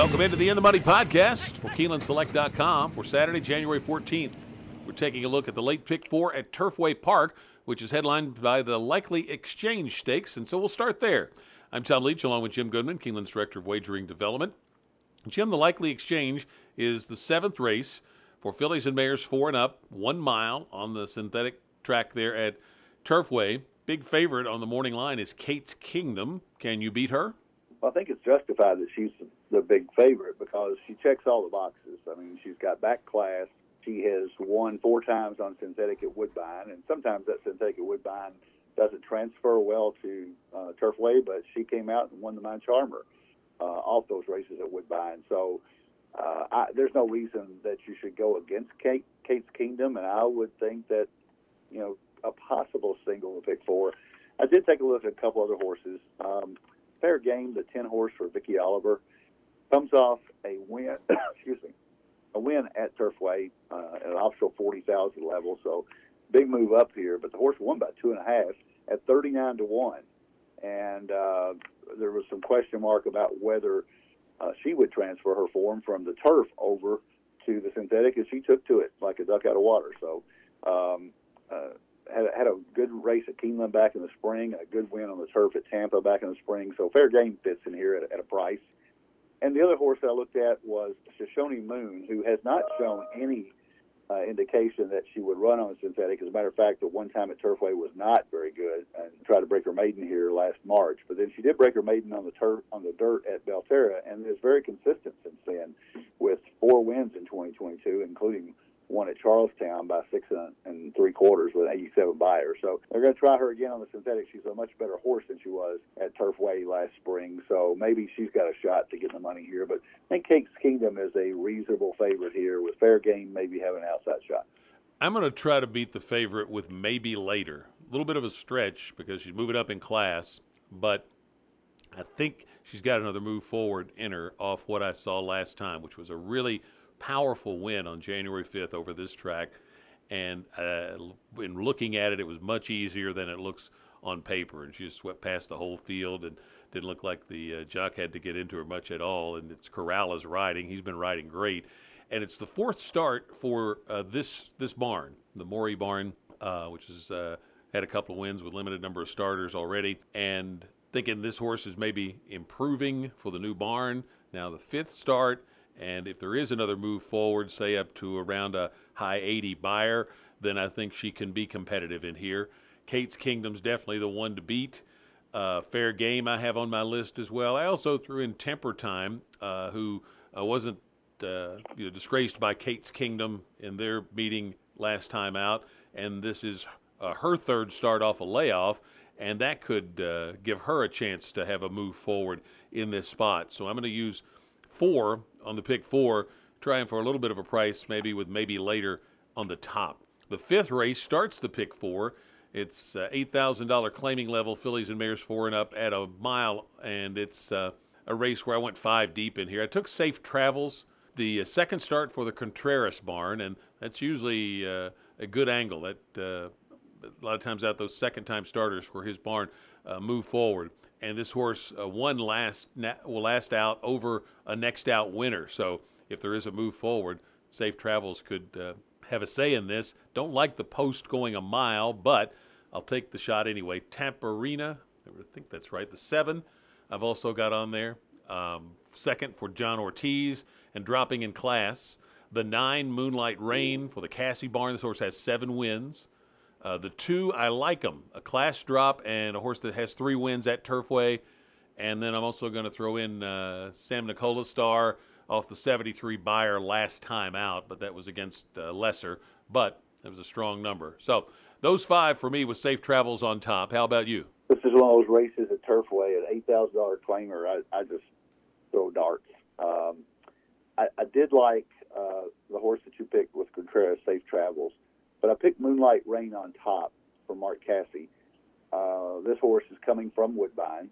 Welcome into the In the Money podcast for KeenelandSelect.com for Saturday, January 14th. We're taking a look at the late pick four at Turfway Park, which is headlined by the Likely Exchange Stakes, and so we'll start there. I'm Tom Leach, along with Jim Goodman, Keeneland's Director of Wagering Development. Jim, the Likely Exchange is the seventh race for fillies and mares four and up, one mile on the synthetic track there at Turfway. Big favorite on the morning line is Kate's Kingdom. Can you beat her? Well, I think it's justified that she's the big favorite because she checks all the boxes. I mean, she's got back class. She has won four times on synthetic at Woodbine, and sometimes that synthetic at Woodbine doesn't transfer well to uh, Turfway, but she came out and won the Mine Charmer uh, off those races at Woodbine. So uh, I, there's no reason that you should go against Kate, Kate's Kingdom, and I would think that you know a possible single to pick four. I did take a look at a couple other horses. Um, fair game, the 10 horse for Vicky Oliver, comes off a win, excuse me, a win at Turfway uh, at an optional 40,000 level. So big move up here, but the horse won by two and a half at 39 to 1. And uh, there was some question mark about whether uh, she would transfer her form from the turf over to the synthetic, and she took to it like a duck out of water. So, um, uh, had, had a good race at Keeneland back in the spring, a good win on the turf at Tampa back in the spring. So fair game fits in here at, at a price. And the other horse I looked at was Shoshone Moon, who has not shown any uh, indication that she would run on synthetic. As a matter of fact, the one time at Turfway was not very good and tried to break her maiden here last March. But then she did break her maiden on the turf on the dirt at Belterra and is very consistent since then, with four wins in 2022, including one at Charlestown by six and three quarters with 87 Beyer. So they're going to try her again on the synthetic. She's a much better horse than she was at Turfway last spring. So maybe she's got a shot to get the money here. But I think Kate's Kingdom is a reasonable favorite here with fair game, maybe have an outside shot. I'm going to try to beat the favorite with maybe later. A little bit of a stretch because she's moving up in class, but I think she's got another move forward in her off what I saw last time, which was a really powerful win on January 5th over this track. And uh, in looking at it, it was much easier than it looks on paper. And she just swept past the whole field and didn't look like the uh, jock had to get into her much at all. And it's Corrales riding. He's been riding great. And it's the fourth start for uh, this this barn, the Morey barn, uh, which has uh, had a couple of wins with limited number of starters already. And thinking this horse is maybe improving for the new barn. Now the fifth start and if there is another move forward, say up to around a high 80 Beyer, then I think she can be competitive in here. Kate's Kingdom's definitely the one to beat. Uh, fair game I have on my list as well. I also threw in Temper Time, uh, who uh, wasn't uh, you know, disgraced by Kate's Kingdom in their meeting last time out, and this is uh, her third start off a layoff, and that could uh, give her a chance to have a move forward in this spot. So I'm going to use four on the pick four, trying for a little bit of a price, maybe with maybe later on the top. The fifth race starts the pick four. It's uh, $8,000 claiming level, fillies and mares four and up at a mile, and it's uh, a race where I went five deep in here. I took Safe Travels, the uh, second start for the Contreras barn, and that's usually uh, a good angle. That uh, a lot of times out those second time starters for his barn uh, move forward and this horse uh, won last will last out over a next out winner. So if there is a move forward, Safe Travels could uh, have a say in this. Don't like the post going a mile, but I'll take the shot anyway. Tamperina, I think that's right. The seven, I've also got on there. Um, second for John Ortiz, and dropping in class. The nine, Moonlight Rain for the Casse Barn. This horse has seven wins. Uh, the two, I like them. A class drop and a horse that has three wins at Turfway. And then I'm also going to throw in uh, Sam Nicola Star off the 73 Beyer last time out, but that was against uh, Lesser. But it was a strong number. So those five for me with safe travels on top. How about you? This is one of those races at Turfway at $8,000 claimer. I, I just throw darts. Um, I, I did like uh, the horse that you picked with Contreras, Safe Travels. But I picked Moonlight Rain on top for Mark Casse. Uh, this horse is coming from Woodbine,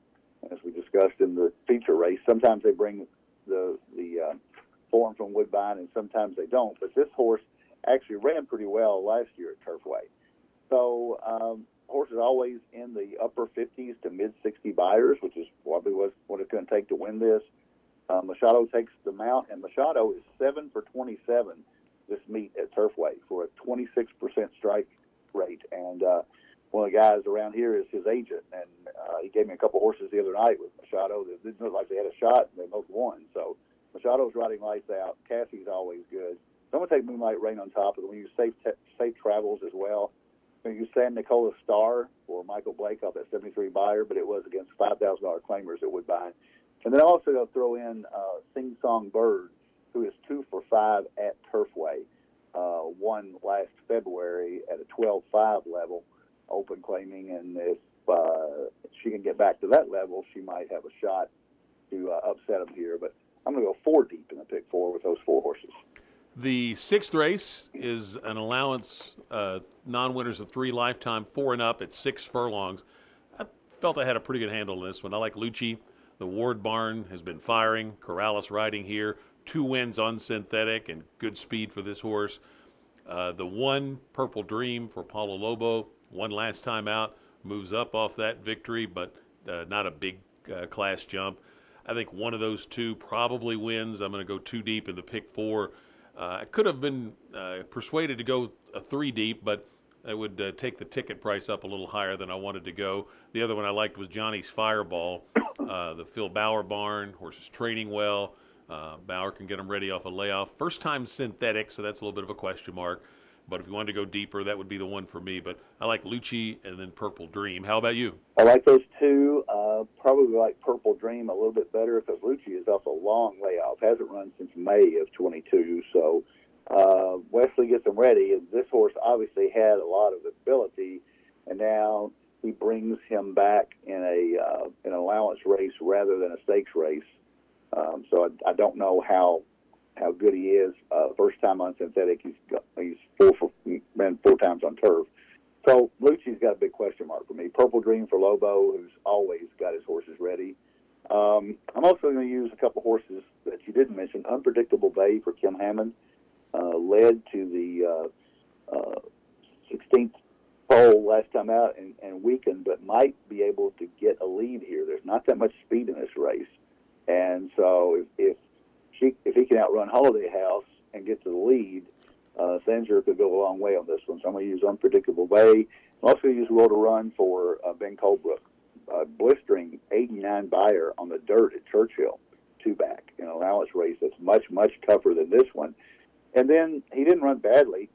as we discussed in the feature race. Sometimes they bring the the uh, form from Woodbine, and sometimes they don't. But this horse actually ran pretty well last year at Turfway. So um, horse is always in the upper 50s to mid 60 Beyers, which is probably what, what it's going to take to win this. Uh, Machado takes the mount, and Machado is seven for 27 this meet at Turfway for a 26% strike rate. And uh, one of the guys around here is his agent, and uh, he gave me a couple horses the other night with Machado that didn't look like they had a shot, and they both won. So Machado's riding lights out. Casse's always good. So I'm going to take Moonlight Rain on top of it. We use safe, te- safe travels as well. We use San Nicola Star for Michael Blake off that 73 Beyer, but it was against $5,000 claimers at Woodbine. And then I'm also going to throw in uh, Sing Song Bird, who is two for five at Turfway. Uh, won last February at a 12-5 level, open claiming, and if uh, she can get back to that level, she might have a shot to uh, upset them here. But I'm going to go four deep in the pick four with those four horses. The sixth race is an allowance, uh, non winners of three lifetime, four and up at six furlongs. I felt I had a pretty good handle on this one. I like Lucci. The Ward Barn has been firing. Corrales riding here. Two wins on synthetic and good speed for this horse. Uh, the won Purple Dream for Paulo Lobo, one last time out, moves up off that victory, but uh, not a big uh, class jump. I think one of those two probably wins. I'm going to go two deep in the pick four. Uh, I could have been uh, persuaded to go a three deep, but I would uh, take the ticket price up a little higher than I wanted to go. The other one I liked was Johnny's Fireball, uh, the Phil Bauer barn. Horse is training well. Uh, Bauer can get him ready off a layoff. First time synthetic, so that's a little bit of a question mark. But if you wanted to go deeper, that would be the one for me. But I like Lucci and then Purple Dream. How about you? I like those two. Uh, probably like Purple Dream a little bit better because Lucci is off a long layoff. Hasn't run since May of 22. So uh, Wesley gets him ready. And this horse obviously had a lot of ability, and now he brings him back in a uh, an allowance race rather than a stakes race. Um, so I, I don't know how how good he is. Uh, first time on synthetic, he's he's four for been four times on turf. So Lucci's got a big question mark for me. Purple Dream for Lobo, who's always got his horses ready. Um, I'm also going to use a couple horses that you didn't mention. Unpredictable Bay for Kim Hammond uh, led to the uh, uh, 16th pole last time out and, and weakened, but might be able to get a lead here. There's not that much speed in this race, and so if, if she if he can outrun Holiday House and get to the lead, uh, Sanger could go a long way on this one. So I'm going to use Unpredictable Bay. I'm also going to use Will to Run for uh, Ben Colebrook. Uh, blistering 89 Beyer on the dirt at Churchill, two back an allowance race that's much, much tougher than this one. And then he didn't run badly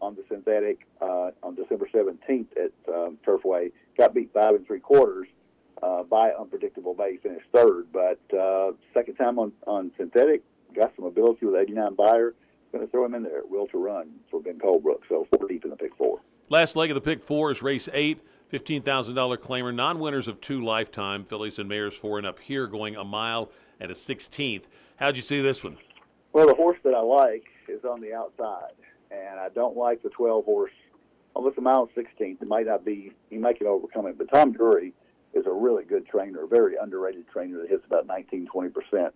on the synthetic uh, on December 17th at um, Turfway. Got beat five and three quarters uh, by Unpredictable Bay. Finished third, but uh, second time on, on synthetic, got some ability with 89 Beyer. Going to throw him in there. Will to run for Ben Colebrook. So four deep in the pick four. Last leg of the pick four is race eight. $15,000 claimer, non winners of two lifetime, fillies and mares four and up here, going a mile and a 16th. How'd you see this one? Well, the horse that I like is on the outside, and I don't like the 12 horse. Although it's a mile 16th, it might not be, he might can overcome it. But Tom Drury is a really good trainer, a very underrated trainer that hits about 19, 20%.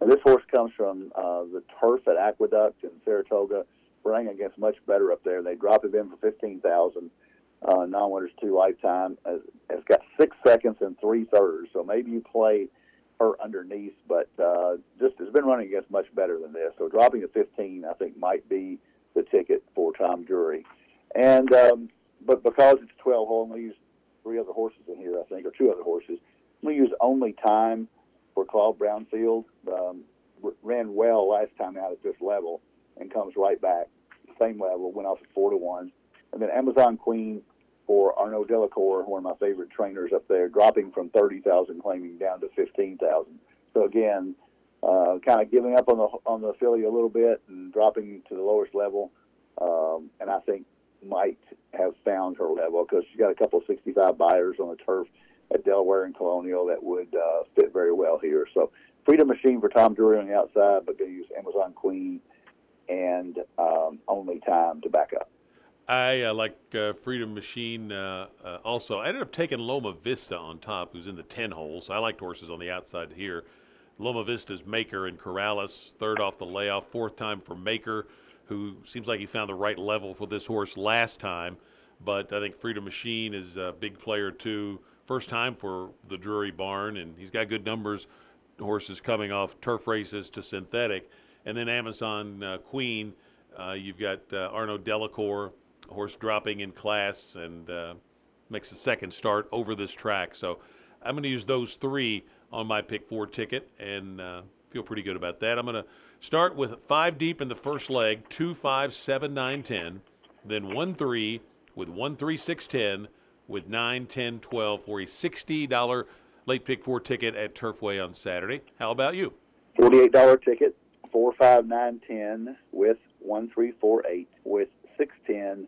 And this horse comes from uh, the turf at Aqueduct in Saratoga, running against much better up there. They drop him in for 15000 uh, non-winners two lifetime. Has, has got six seconds and three thirds. So maybe you play her underneath, but uh, just has been running against much better than this. So dropping to 15, I think, might be the ticket for Tom Drury. And um, but because it's 12 hole, use three other horses in here, I think, or two other horses. To use only time for Claude Brownfield. Um, ran well last time out at this level and comes right back, same level, went off at four to one. And then Amazon Queen for Arnaud Delacour, one of my favorite trainers up there, dropping from 30,000 claiming down to 15,000. So again, uh, kind of giving up on the on the filly a little bit and dropping to the lowest level. Um, and I think might have found her level because she's got a couple of 65 Beyers on the turf at Delaware and Colonial that would uh, fit very well here. So Freedom Machine for Tom Drury on the outside, but going to use Amazon Queen and um, Only Time to back up. I uh, like uh, Freedom Machine uh, uh, also. I ended up taking Loma Vista on top, who's in the 10 hole. So I liked horses on the outside here. Loma Vista's Maker and Corrales, third off the layoff, fourth time for Maker, who seems like he found the right level for this horse last time. But I think Freedom Machine is a big player too. First time for the Drury Barn, and he's got good numbers. horses coming off turf races to synthetic. And then Amazon uh, Queen, uh, you've got uh, Arnaud Delacour, horse dropping in class and uh, makes the second start over this track. So I'm going to use those three on my pick four ticket and uh, feel pretty good about that. I'm going to start with five deep in the first leg, two, five, seven, nine, ten, then one, three with one, three, six, ten, with nine, ten, twelve for a $60 late pick four ticket at Turfway on Saturday. How about you? $48 ticket, four, five, nine, ten with one, three, four, eight with six, ten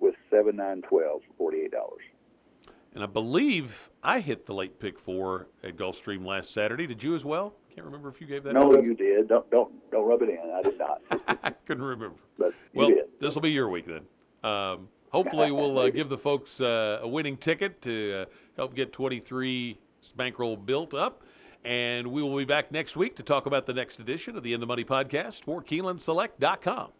with seven, nine, twelve for $48. And I believe I hit the late pick four at Gulfstream last Saturday. Did you as well? Can't remember if you gave that. No, you did. Don't don't don't rub it in. I did not, I couldn't remember. but you Well, this will be your week then. Um, hopefully, we'll uh, give the folks uh, a winning ticket to uh, help get 23 bankroll built up. And we will be back next week to talk about the next edition of the In the Money podcast for KeenelandSelect.com.